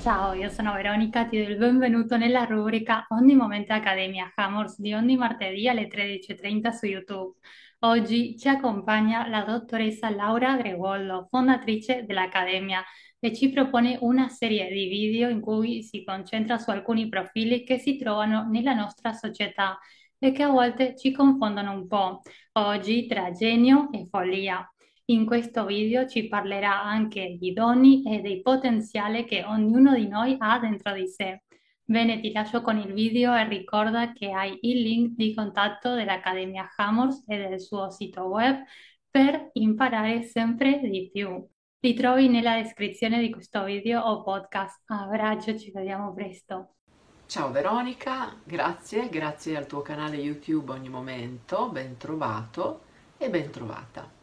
Ciao, io sono Veronica, ti do il benvenuto nella rubrica Ogni Momento Accademia Hammers di ogni martedì alle 13.30 su YouTube. Oggi ci accompagna la dottoressa Laura Gregollo, fondatrice dell'Accademia, e ci propone una serie di video in cui si concentra su alcuni profili che si trovano nella nostra società e che a volte ci confondono un po'. Oggi tra genio e follia. In questo video ci parlerà anche di doni e dei potenziali che ognuno di noi ha dentro di sé. Bene, ti lascio con il video e ricorda che hai il link di contatto dell'Accademia Hammers e del suo sito web per imparare sempre di più. Li trovi nella descrizione di questo video o podcast. Abbraccio, ci vediamo presto. Ciao Veronica, grazie, grazie al tuo canale YouTube Ogni Momento, ben trovato e ben trovata.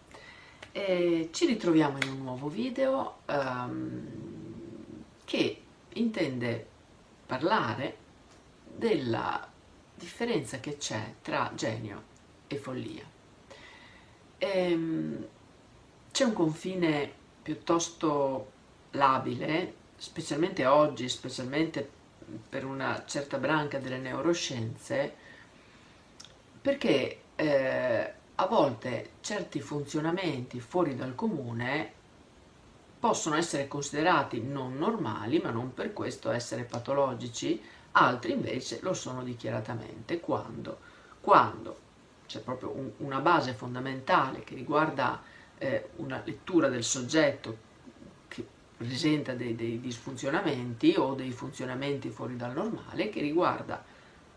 E ci ritroviamo in un nuovo video um, che intende parlare della differenza che c'è tra genio e follia. E, um, c'è un confine piuttosto labile, specialmente oggi, specialmente per una certa branca delle neuroscienze, perché eh, a volte certi funzionamenti fuori dal comune possono essere considerati non normali, ma non per questo essere patologici, altri invece lo sono dichiaratamente. Quando? Quando c'è proprio un, una base fondamentale che riguarda eh, una lettura del soggetto che presenta dei, dei, disfunzionamenti o dei funzionamenti fuori dal normale, che riguarda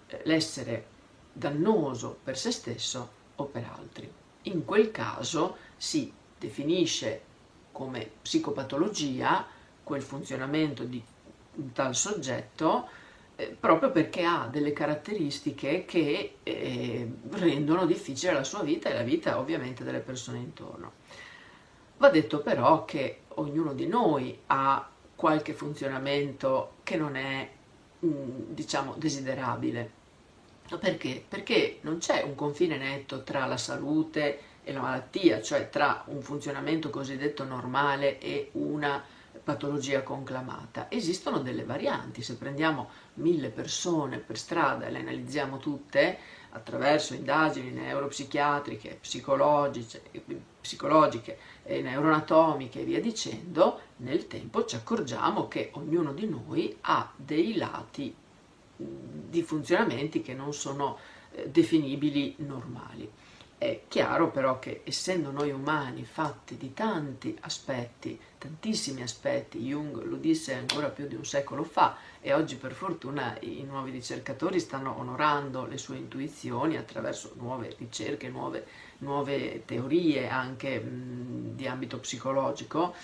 eh, l'essere dannoso per se stesso o per altri. In quel caso si definisce come psicopatologia quel funzionamento di un tal soggetto eh, proprio perché ha delle caratteristiche che eh, rendono difficile la sua vita e la vita ovviamente delle persone intorno. Va detto però che ognuno di noi ha qualche funzionamento che non è, mm, diciamo, desiderabile perché? Perché non c'è un confine netto tra la salute e la malattia, cioè tra un funzionamento cosiddetto normale e una patologia conclamata. Esistono delle varianti, se prendiamo mille persone per strada e le analizziamo tutte attraverso indagini neuropsichiatriche, psicologiche, psicologiche neuroanatomiche e via dicendo, nel tempo ci accorgiamo che ognuno di noi ha dei lati di funzionamenti che non sono eh, definibili normali. È chiaro però che essendo noi umani fatti di tanti aspetti, tantissimi aspetti, Jung lo disse ancora più di un secolo fa e oggi per fortuna i nuovi ricercatori stanno onorando le sue intuizioni attraverso nuove ricerche, nuove, nuove teorie anche mh, di ambito psicologico,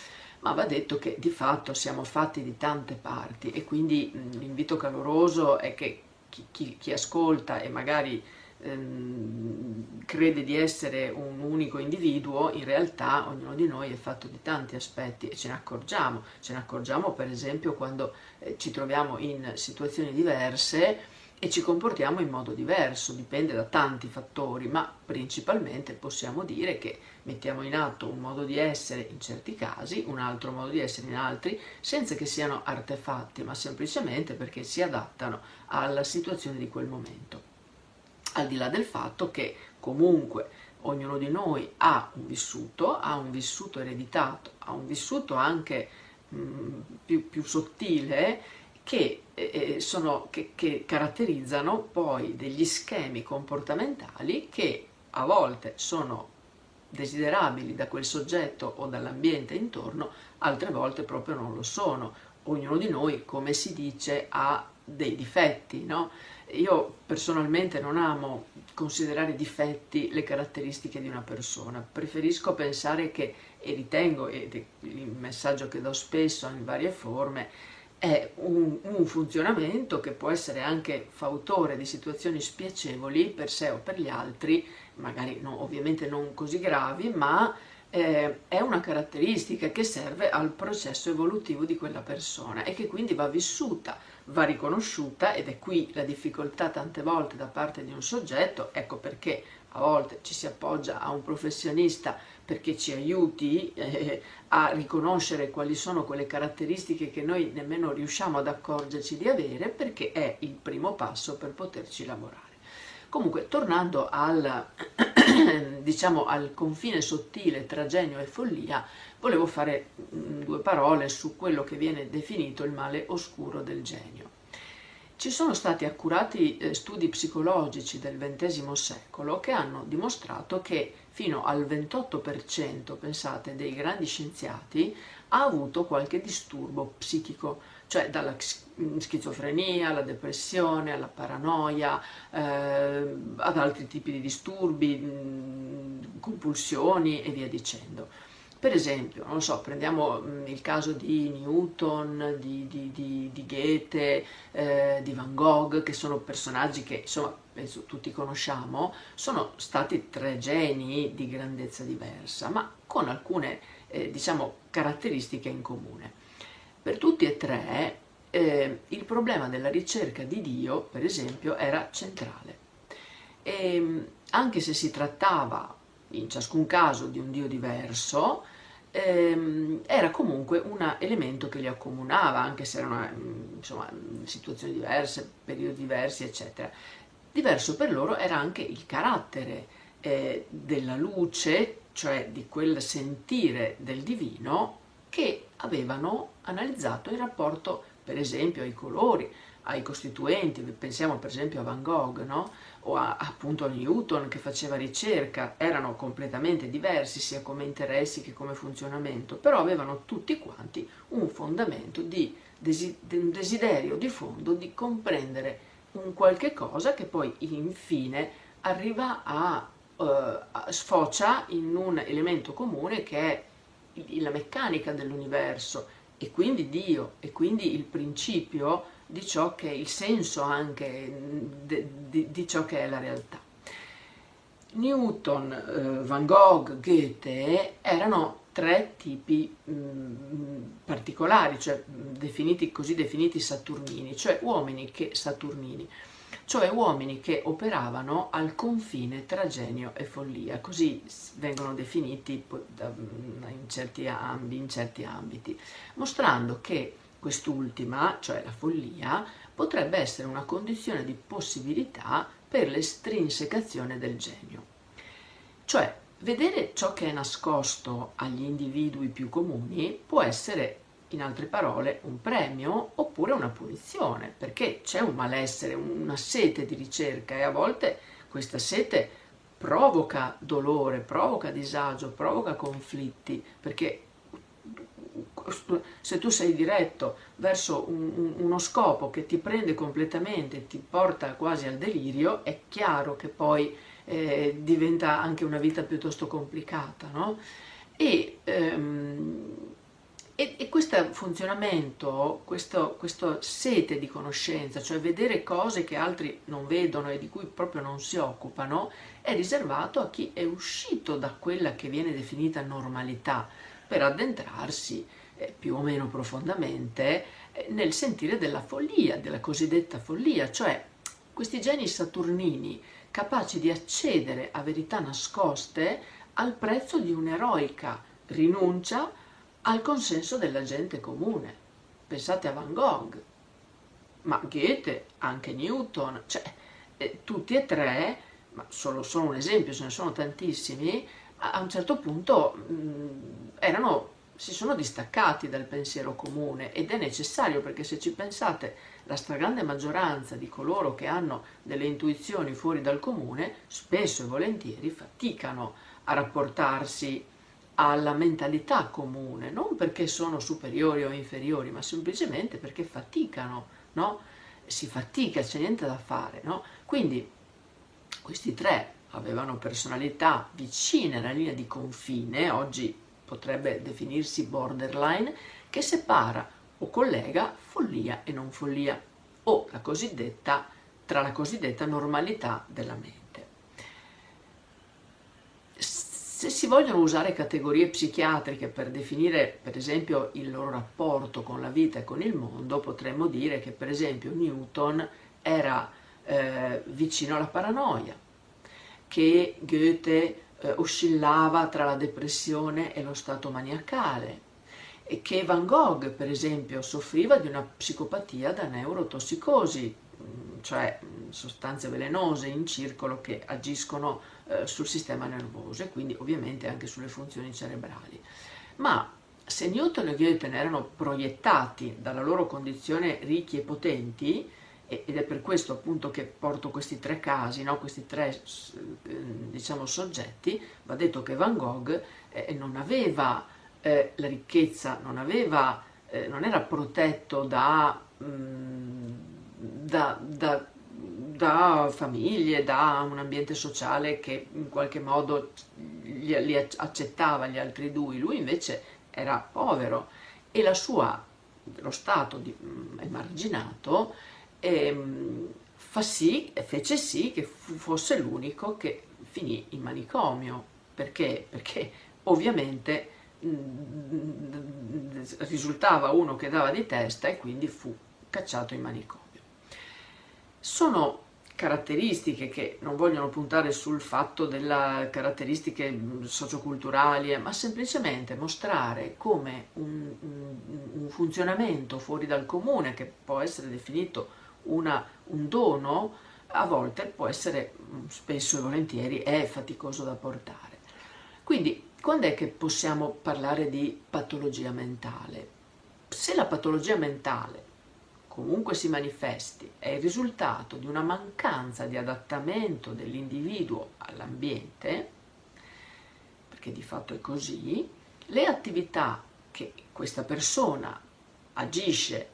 ma va detto che di fatto siamo fatti di tante parti e quindi l'invito caloroso è che chi, chi, chi ascolta e magari ehm, crede di essere un unico individuo, in realtà ognuno di noi è fatto di tanti aspetti e ce ne accorgiamo. Ce ne accorgiamo per esempio quando eh, ci troviamo in situazioni diverse e ci comportiamo in modo diverso, dipende da tanti fattori, ma principalmente possiamo dire che mettiamo in atto un modo di essere in certi casi, un altro modo di essere in altri, senza che siano artefatti, ma semplicemente perché si adattano alla situazione di quel momento. Al di là del fatto che comunque ognuno di noi ha un vissuto, ha un vissuto ereditato, ha un vissuto anche mh, più, più sottile che, eh, sono, che, che caratterizzano poi degli schemi comportamentali che a volte sono desiderabili da quel soggetto o dall'ambiente intorno, altre volte proprio non lo sono. Ognuno di noi, come si dice, ha dei difetti, no? Io personalmente non amo considerare difetti le caratteristiche di una persona, preferisco pensare che, e ritengo, ed è il messaggio che do spesso in varie forme, è un, un, funzionamento che può essere anche fautore di situazioni spiacevoli per sé o per gli altri, magari no, ovviamente non così gravi, ma eh, è una caratteristica che serve al processo evolutivo di quella persona e che quindi va vissuta, va riconosciuta ed è qui la difficoltà tante volte da parte di un soggetto, ecco perché a volte ci si appoggia a un professionista perché ci aiuti eh, a riconoscere quali sono quelle caratteristiche che noi nemmeno riusciamo ad accorgerci di avere perché è il primo passo per poterci lavorare. Comunque, tornando al, diciamo, al confine sottile tra genio e follia, volevo fare mm, due parole su quello che viene definito il male oscuro del genio. Ci sono stati accurati eh, studi psicologici del XX secolo che hanno dimostrato che fino al 28%, pensate, dei grandi scienziati ha avuto qualche disturbo psichico cioè dalla mm, schizofrenia alla depressione, alla paranoia, eh, ad altri tipi di disturbi, mh, mm, compulsioni e via dicendo. Per esempio, non so, prendiamo il caso di Newton, di, di, di, di Goethe, eh, di Van Gogh, che sono personaggi che insomma penso tutti conosciamo, sono stati tre geni di grandezza diversa, ma con alcune eh, diciamo caratteristiche in comune. Per tutti e tre eh, il problema della ricerca di Dio, per esempio, era centrale. E, anche se si trattava in ciascun caso di un Dio diverso, ehm, era comunque un elemento che li accomunava, anche se erano insomma, situazioni diverse, periodi diversi, eccetera. Diverso per loro era anche il carattere eh, della luce, cioè di quel sentire del divino che avevano analizzato il rapporto per esempio ai colori, ai costituenti, pensiamo per esempio a Van Gogh, no? o a, appunto a Newton che faceva ricerca, erano completamente diversi sia come interessi che come funzionamento, però avevano tutti quanti un fondamento di, un desiderio di fondo di comprendere un qualche cosa che poi infine arriva a, a sfocia in un elemento comune che è la meccanica dell'universo e quindi Dio e quindi il principio di ciò che è il senso anche di, di, di ciò che è la realtà. Newton, eh, Van Gogh, Goethe erano tre tipi mh, mm, particolari, cioè definiti, così definiti saturnini, cioè uomini che saturnini cioè uomini che operavano al confine tra genio e follia, così vengono definiti in certi, ambiti, in certi ambiti, mostrando che quest'ultima, cioè la follia, potrebbe essere una condizione di possibilità per l'estrinsecazione del genio. Cioè, vedere ciò che è nascosto agli individui più comuni può essere in altre parole, un premio oppure una punizione, perché c'è un malessere, una sete di ricerca e a volte questa sete provoca dolore, provoca disagio, provoca conflitti, perché se tu sei diretto verso un, uno scopo che ti prende completamente, ti porta quasi al delirio, è chiaro che poi eh, diventa anche una vita piuttosto complicata, no? E ehm, e, e questo funzionamento, questo, questo sete di conoscenza, cioè vedere cose che altri non vedono e di cui proprio non si occupano, è riservato a chi è uscito da quella che viene definita normalità per addentrarsi eh, più o meno profondamente eh, nel sentire della follia, della cosiddetta follia, cioè questi geni saturnini capaci di accedere a verità nascoste al prezzo di un'eroica rinuncia al consenso della gente comune. Pensate a Van Gogh, ma Goethe, anche Newton, cioè eh, tutti e tre, ma solo, solo, un esempio, ce ne sono tantissimi, a, a un certo punto mh, mm, erano, si sono distaccati dal pensiero comune ed è necessario perché se ci pensate la stragrande maggioranza di coloro che hanno delle intuizioni fuori dal comune spesso e volentieri faticano a rapportarsi alla mentalità comune, non perché sono superiori o inferiori, ma semplicemente perché faticano, no? Si fatica, c'è niente da fare, no? Quindi questi tre avevano personalità vicine alla linea di confine, oggi potrebbe definirsi borderline, che separa o collega follia e non follia, o la cosiddetta, tra la cosiddetta normalità della mente. Se si vogliono usare categorie psichiatriche per definire per esempio il loro rapporto con la vita e con il mondo, potremmo dire che per esempio Newton era eh, vicino alla paranoia, che Goethe eh, oscillava tra la depressione e lo stato maniacale, e che Van Gogh per esempio soffriva di una psicopatia da neurotossicosi, mm, cioè mm, sostanze velenose in circolo che agiscono eh, sul sistema nervoso e quindi ovviamente anche sulle funzioni cerebrali. Ma se Newton e Goethe erano proiettati dalla loro condizione ricchi e potenti, ed è per questo appunto che porto questi tre casi, no? questi tre eh, diciamo, soggetti, va detto che Van Gogh eh, non aveva eh, la ricchezza, non, aveva, eh, non era protetto da, mh, mm, da, da, da, famiglie, da un ambiente sociale che in qualche modo li, li accettava gli altri due, lui invece era povero. E la sua, lo stato di, mh, mm, emarginato ehm, sì, fece sì che fosse l'unico che finì in manicomio. Perché? Perché ovviamente mh, mm, risultava uno che dava di testa e quindi fu cacciato in manicomio. Sono caratteristiche che non vogliono puntare sul fatto delle caratteristiche mm, socioculturali, eh, ma semplicemente mostrare come un, un funzionamento fuori dal comune, che può essere definito una, un dono a volte può essere, mm, spesso e volentieri, è faticoso da portare. Quindi, quando è che possiamo parlare di patologia mentale? Se la patologia mentale comunque si manifesti è il risultato di una mancanza di adattamento dell'individuo all'ambiente, perché di fatto è così, le attività che questa persona agisce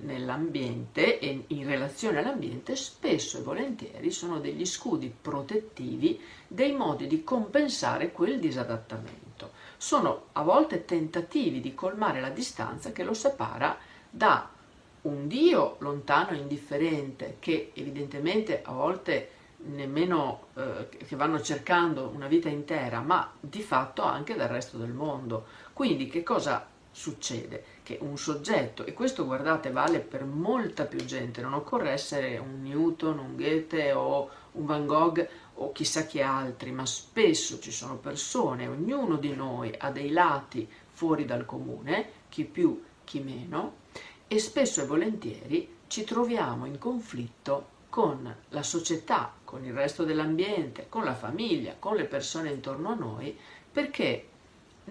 nell'ambiente e in relazione all'ambiente spesso e volentieri sono degli scudi protettivi dei modi di compensare quel disadattamento. Sono a volte tentativi di colmare la distanza che lo separa da un Dio lontano e indifferente che evidentemente a volte nemmeno eh, che vanno cercando una vita intera, ma di fatto anche dal resto del mondo. Quindi che cosa succede? Che un soggetto, e questo guardate vale per molta più gente, non occorre essere un Newton, un Goethe o un Van Gogh o chissà chi altri, ma spesso ci sono persone, ognuno di noi ha dei lati fuori dal comune, chi più, chi meno, e spesso e volentieri ci troviamo in conflitto con la società, con il resto dell'ambiente, con la famiglia, con le persone intorno a noi, perché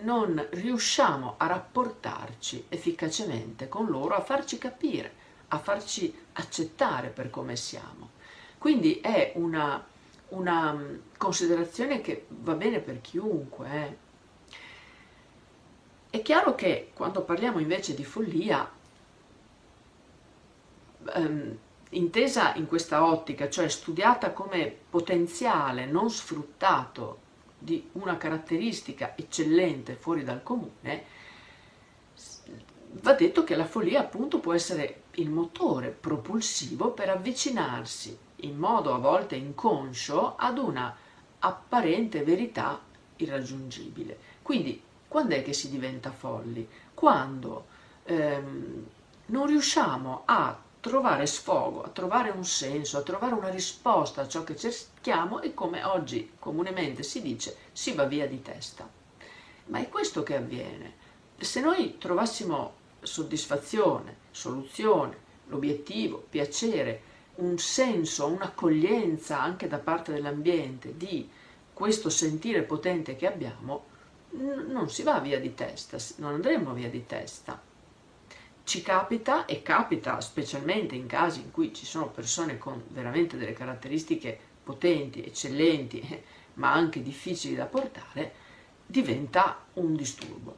non riusciamo a rapportarci efficacemente con loro, a farci capire, a farci accettare per come siamo. Quindi è una, una mm, considerazione che va bene per chiunque. Eh. È chiaro che quando parliamo invece di follia, ehm, intesa in questa ottica, cioè studiata come potenziale non sfruttato di una caratteristica eccellente fuori dal comune, va detto che la follia appunto può essere il motore propulsivo per avvicinarsi in modo a volte inconscio ad una apparente verità irraggiungibile. Quindi quando è che si diventa folli? Quando ehm, non riusciamo a trovare sfogo, a trovare un senso, a trovare una risposta a ciò che cerchiamo e come oggi comunemente si dice si va via di testa. Ma è questo che avviene. Se noi trovassimo soddisfazione, soluzione, l'obiettivo, piacere, un senso, un'accoglienza anche da parte dell'ambiente di questo sentire potente che abbiamo, non si va via di testa, non andremo via di testa ci capita e capita specialmente in casi in cui ci sono persone con veramente delle caratteristiche potenti, eccellenti, ma anche difficili da portare, diventa un disturbo.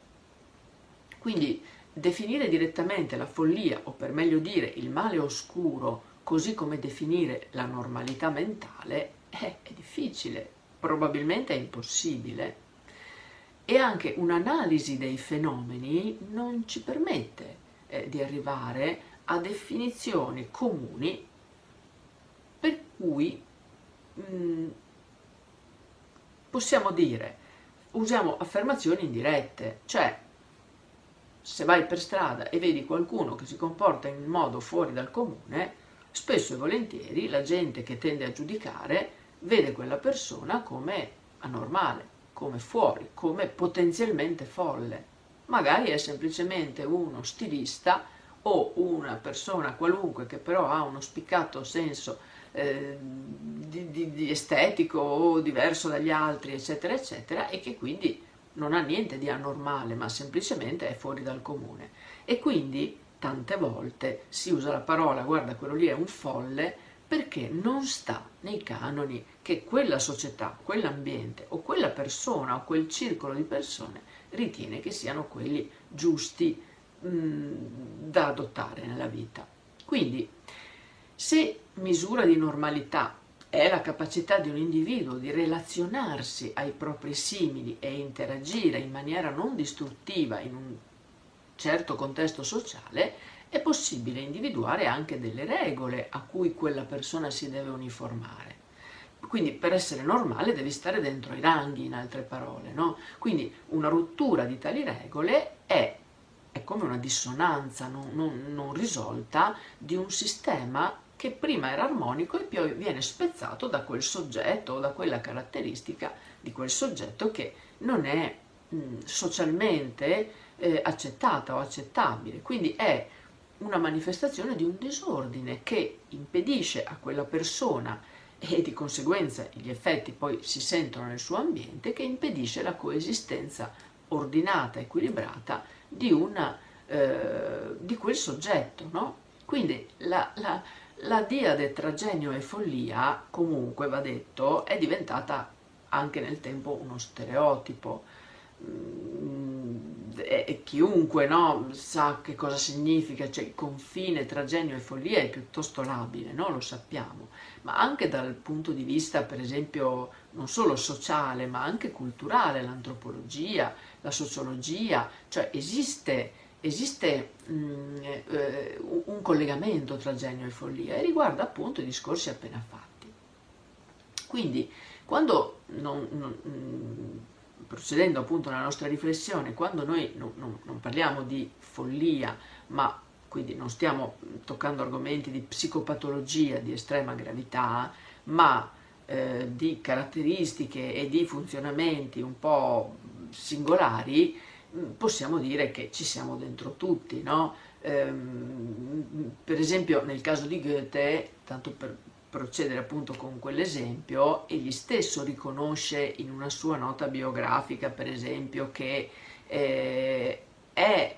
Quindi definire direttamente la follia, o per meglio dire il male oscuro, così come definire la normalità mentale, è, è difficile, probabilmente è impossibile. E anche un'analisi dei fenomeni non ci permette eh, di arrivare a definizioni comuni per cui mh, mm, possiamo dire usiamo affermazioni indirette, cioè se vai per strada e vedi qualcuno che si comporta in modo fuori dal comune, spesso e volentieri la gente che tende a giudicare vede quella persona come anormale, come fuori, come potenzialmente folle. Magari è semplicemente uno stilista o una persona qualunque che però ha uno spiccato senso eh, di, di, di estetico o diverso dagli altri, eccetera, eccetera, e che quindi non ha niente di anormale, ma semplicemente è fuori dal comune. E quindi tante volte si usa la parola guarda quello lì è un folle perché non sta nei canoni che quella società, quell'ambiente o quella persona o quel circolo di persone ritiene che siano quelli giusti mh, mm, da adottare nella vita. Quindi se misura di normalità è la capacità di un individuo di relazionarsi ai propri simili e interagire in maniera non distruttiva in un certo contesto sociale, è possibile individuare anche delle regole a cui quella persona si deve uniformare. Quindi per essere normale devi stare dentro i ranghi, in altre parole. No? Quindi una rottura di tali regole è, è come una dissonanza non, non, non risolta di un sistema che prima era armonico e poi viene spezzato da quel soggetto o da quella caratteristica di quel soggetto che non è mh, socialmente eh, accettata o accettabile. Quindi è una manifestazione di un disordine che impedisce a quella persona e di conseguenza gli effetti poi si sentono nel suo ambiente, che impedisce la coesistenza ordinata, equilibrata di, una, eh, di quel soggetto. No? Quindi la, la, la diade tra genio e follia, comunque va detto, è diventata anche nel tempo uno stereotipo. Mm, e, chiunque no, sa che cosa significa, cioè il confine tra genio e follia è piuttosto labile, no? lo sappiamo, ma anche dal punto di vista, per esempio, non solo sociale, ma anche culturale, l'antropologia, la sociologia, cioè esiste esiste mh, mm, eh, un collegamento tra genio e follia e riguarda appunto i discorsi appena fatti. Quindi, quando, non, non, mm, procedendo appunto nella nostra riflessione, quando noi non, non parliamo di follia, ma quindi non stiamo toccando argomenti di psicopatologia di estrema gravità, ma eh, di caratteristiche e di funzionamenti un po' singolari, Mm, possiamo dire che ci siamo dentro tutti, no? ehm, per esempio nel caso di Goethe, tanto per procedere appunto con quell'esempio, egli stesso riconosce in una sua nota biografica, per esempio, che eh, è,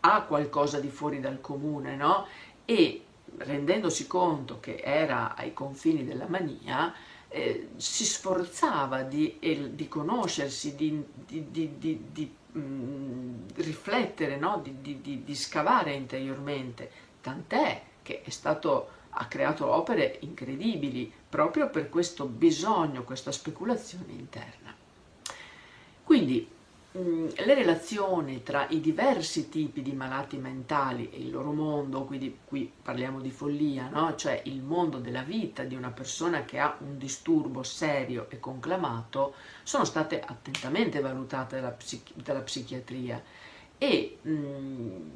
ha qualcosa di fuori dal comune, no? E rendendosi conto che era ai confini della mania, eh, si sforzava di, eh, di conoscersi, di, di, di mh, mm, riflettere, no? di, scavare interiormente, tant'è che è stato ha creato opere incredibili proprio per questo bisogno, questa speculazione interna. Quindi Mm, le relazioni tra i diversi tipi di malati mentali e il loro mondo, quindi qui parliamo di follia, no? cioè il mondo della vita di una persona che ha un disturbo serio e conclamato, sono state attentamente valutate dalla, psichi- dalla psichiatria e, mm,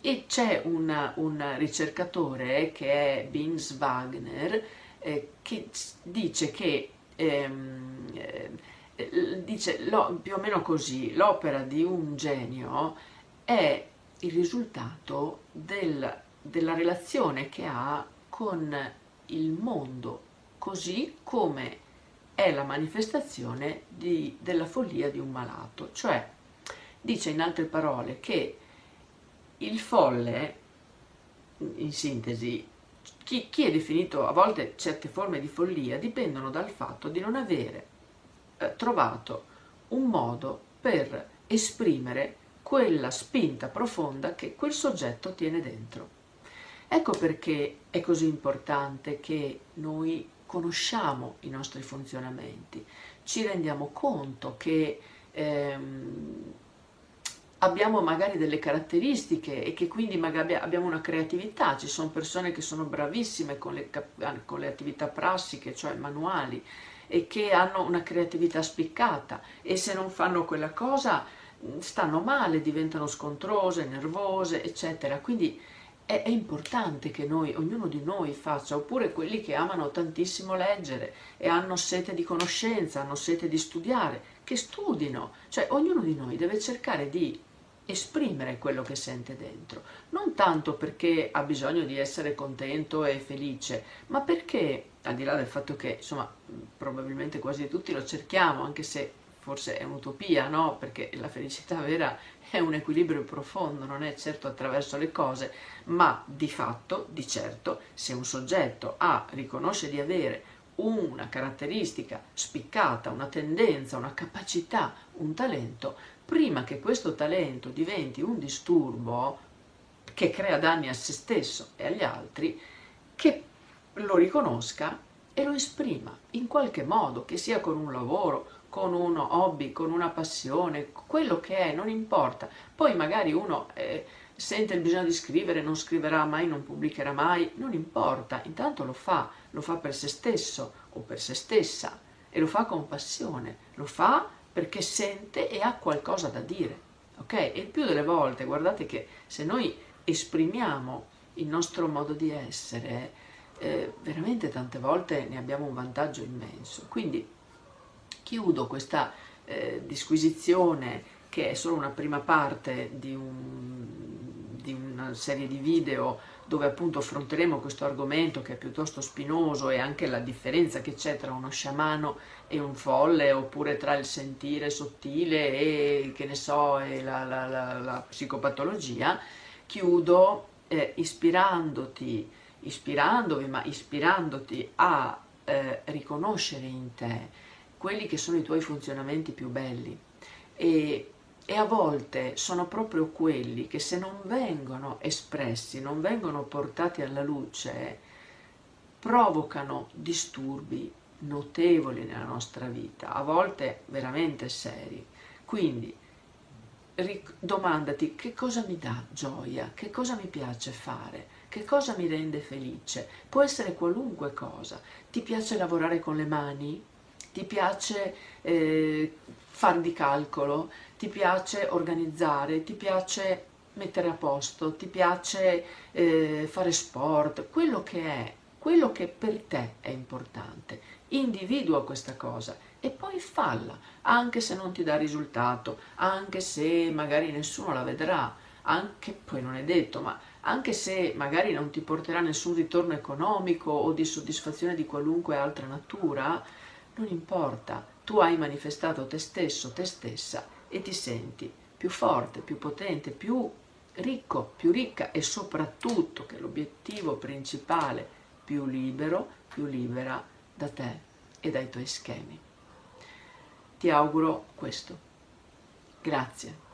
e c'è un ricercatore che è Bins Wagner eh, che dice che ehm, eh, eh, dice lo, più o meno così, l'opera di un genio è il risultato del, della relazione che ha con il mondo, così come è la manifestazione di, della follia di un malato. Cioè, dice in altre parole che il folle, in sintesi, chi, chi è definito a volte certe forme di follia dipendono dal fatto di non avere eh, trovato un modo per esprimere quella spinta profonda che quel soggetto tiene dentro. Ecco perché è così importante che noi conosciamo i nostri funzionamenti, ci rendiamo conto che ehm, abbiamo magari delle caratteristiche e che quindi magari abbiamo una creatività, ci sono persone che sono bravissime con le, con le attività prassiche, cioè manuali, e che hanno una creatività spiccata e se non fanno quella cosa stanno male, diventano scontrose, nervose, eccetera. Quindi è, è, importante che noi, ognuno di noi faccia, oppure quelli che amano tantissimo leggere e hanno sete di conoscenza, hanno sete di studiare, che studino. Cioè ognuno di noi deve cercare di esprimere quello che sente dentro, non tanto perché ha bisogno di essere contento e felice, ma perché, al di là del fatto che, insomma, probabilmente quasi tutti lo cerchiamo, anche se forse è un'utopia, no? Perché la felicità vera è un equilibrio profondo, non è certo attraverso le cose, ma di fatto, di certo, se un soggetto ha, riconosce di avere una caratteristica spiccata, una tendenza, una capacità, un talento, prima che questo talento diventi un disturbo che crea danni a se stesso e agli altri, che lo riconosca e lo esprima in qualche modo, che sia con un lavoro, con uno hobby, con una passione, quello che è, non importa. Poi magari uno eh, sente il bisogno di scrivere, non scriverà mai, non pubblicherà mai, non importa, intanto lo fa, lo fa per se stesso o per se stessa e lo fa con passione, lo fa perché sente e ha qualcosa da dire. Ok? E il più delle volte, guardate che se noi esprimiamo il nostro modo di essere, eh, veramente tante volte ne abbiamo un vantaggio immenso. Quindi chiudo questa eh, disquisizione che è solo una prima parte di, un, di una serie di video dove appunto affronteremo questo argomento che è piuttosto spinoso e anche la differenza che c'è tra uno sciamano e un folle oppure tra il sentire sottile e che ne so e la, la, la, la psicopatologia chiudo eh, ispirandoti ispirandovi ma ispirandoti a eh, riconoscere in te quelli che sono i tuoi funzionamenti più belli. E, e a volte sono proprio quelli che se non vengono espressi, non vengono portati alla luce, provocano disturbi notevoli nella nostra vita, a volte veramente seri. Quindi domandati che cosa mi dà gioia, che cosa mi piace fare, che cosa mi rende felice. Può essere qualunque cosa. Ti piace lavorare con le mani? Ti piace eh, far di calcolo, ti piace organizzare, ti piace mettere a posto, ti piace eh, fare sport, quello che è, quello che per te è importante. Individua questa cosa e poi falla, anche se non ti dà risultato, anche se magari nessuno la vedrà, anche poi non è detto, ma anche se magari non ti porterà nessun ritorno economico o di soddisfazione di qualunque altra natura, non importa, tu hai manifestato te stesso, te stessa e ti senti più forte, più potente, più ricco, più ricca e soprattutto, che è l'obiettivo principale, più libero, più libera da te e dai tuoi schemi. Ti auguro questo. Grazie.